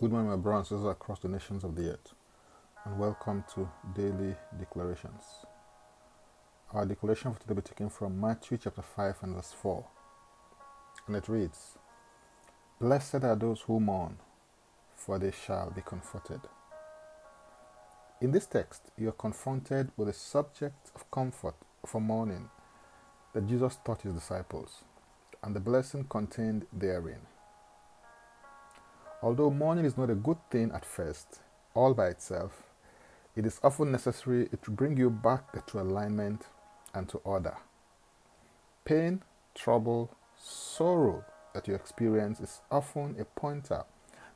Good morning, my brothers and sisters across the nations of the earth, and welcome to Daily Declarations. Our declaration for today will be taken from Matthew chapter 5 and verse 4, and it reads Blessed are those who mourn, for they shall be comforted. In this text, you are confronted with the subject of comfort for mourning that Jesus taught his disciples, and the blessing contained therein. Although mourning is not a good thing at first, all by itself, it is often necessary to bring you back to alignment and to order. Pain, trouble, sorrow that you experience is often a pointer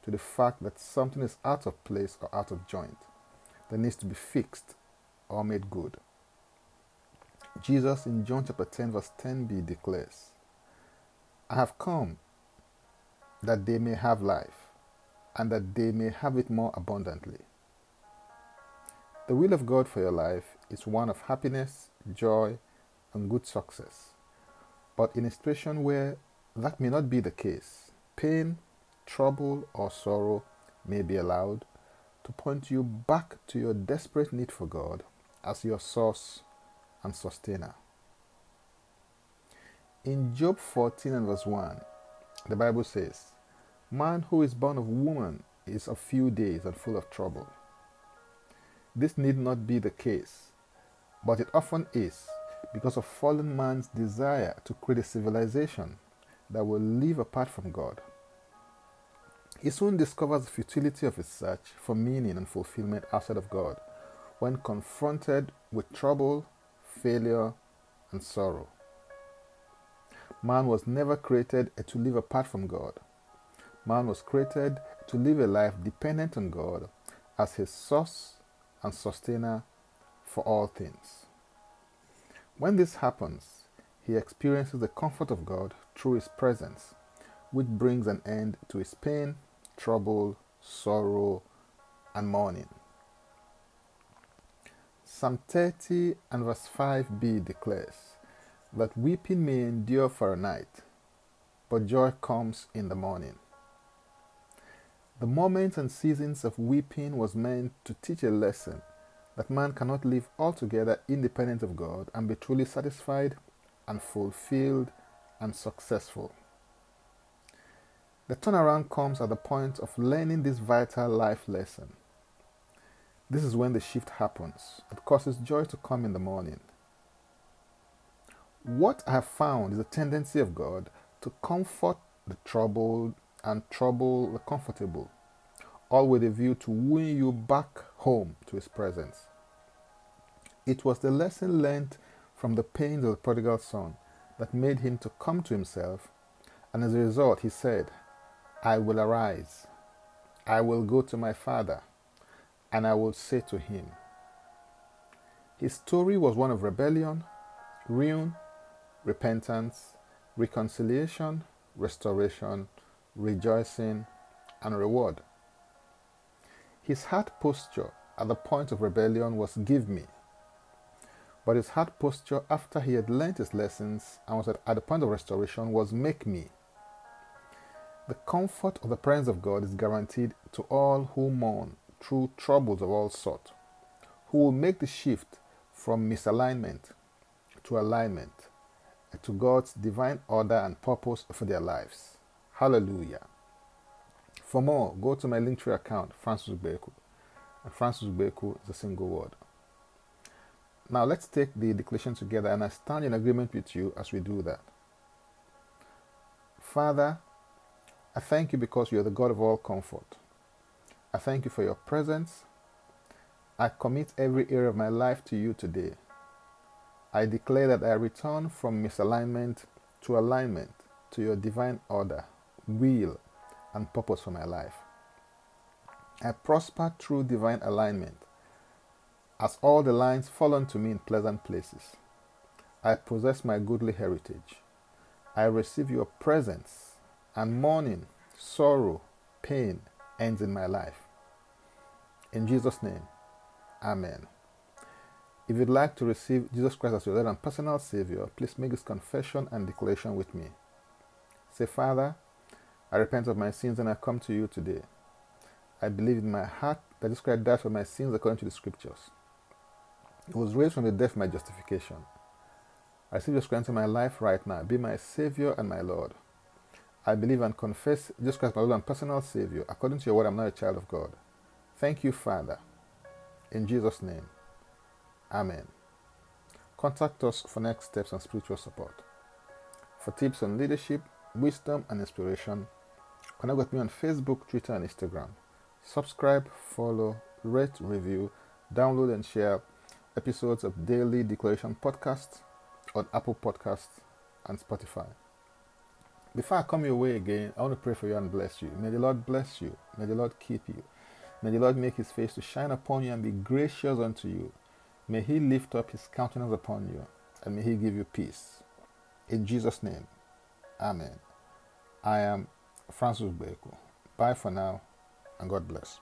to the fact that something is out of place or out of joint that needs to be fixed or made good. Jesus in John chapter 10, verse 10b declares, I have come that they may have life and that they may have it more abundantly. The will of God for your life is one of happiness, joy, and good success. But in a situation where that may not be the case, pain, trouble, or sorrow may be allowed to point you back to your desperate need for God as your source and sustainer. In Job 14 and verse 1, the Bible says, Man who is born of woman is of few days and full of trouble. This need not be the case, but it often is because of fallen man's desire to create a civilization that will live apart from God. He soon discovers the futility of his search for meaning and fulfillment outside of God when confronted with trouble, failure, and sorrow. Man was never created to live apart from God. Man was created to live a life dependent on God as his source and sustainer for all things. When this happens, he experiences the comfort of God through his presence, which brings an end to his pain, trouble, sorrow, and mourning. Psalm 30 and verse 5b declares that weeping may endure for a night, but joy comes in the morning. The moments and seasons of weeping was meant to teach a lesson that man cannot live altogether independent of God and be truly satisfied and fulfilled and successful. The turnaround comes at the point of learning this vital life lesson. This is when the shift happens. It causes joy to come in the morning. What I have found is a tendency of God to comfort the troubled and trouble the comfortable, all with a view to wooing you back home to His presence. It was the lesson learnt from the pains of the prodigal son that made him to come to himself, and as a result, he said, I will arise, I will go to my father, and I will say to him. His story was one of rebellion, ruin, repentance, reconciliation, restoration, rejoicing, and reward. His heart posture at the point of rebellion was give me. But his heart posture after he had learnt his lessons and was at, the point of restoration was make me. The comfort of the presence of God is guaranteed to all who mourn through troubles of all sorts, who will make the shift from misalignment to alignment to God's divine order and purpose for their lives. Hallelujah. For more, go to my Linktree account, Francis Ubeku. And Francis Ubeku is a single word. Now let's take the declaration together and I stand in agreement with you as we do that. Father, I thank you because you are the God of all comfort. I thank you for your presence. I commit every area of my life to you today. I declare that I return from misalignment to alignment to your divine order will, and purpose for my life. I prosper through divine alignment as all the lines fall unto me in pleasant places. I possess my goodly heritage. I receive your presence, and mourning, sorrow, pain ends in my life. In Jesus' name, Amen. If you'd like to receive Jesus Christ as your Lord and personal Savior, please make this confession and declaration with me. Say, Father, I repent of my sins and I come to you today. I believe in my heart that Jesus Christ died for my sins according to the scriptures. He was raised from the dead for my justification. I receive Jesus Christ into my life right now. Be my Savior and my Lord. I believe and confess Jesus Christ, my Lord and personal Savior. According to your word, I'm not a child of God. Thank you, Father. In Jesus' name, Amen. Contact us for next steps and spiritual support. For tips on leadership, wisdom, and inspiration, connect with me on Facebook, Twitter, and Instagram. Subscribe, follow, rate, review, download, and share episodes of Daily Declaration Podcast on Apple Podcasts and Spotify. Before I come your way again, I want to pray for you and bless you. May the Lord bless you. May the Lord keep you. May the Lord make his face to shine upon you and be gracious unto you. May he lift up his countenance upon you and may he give you peace. In Jesus' name, Amen. I am Francis Ubeku. Bye for now and God bless.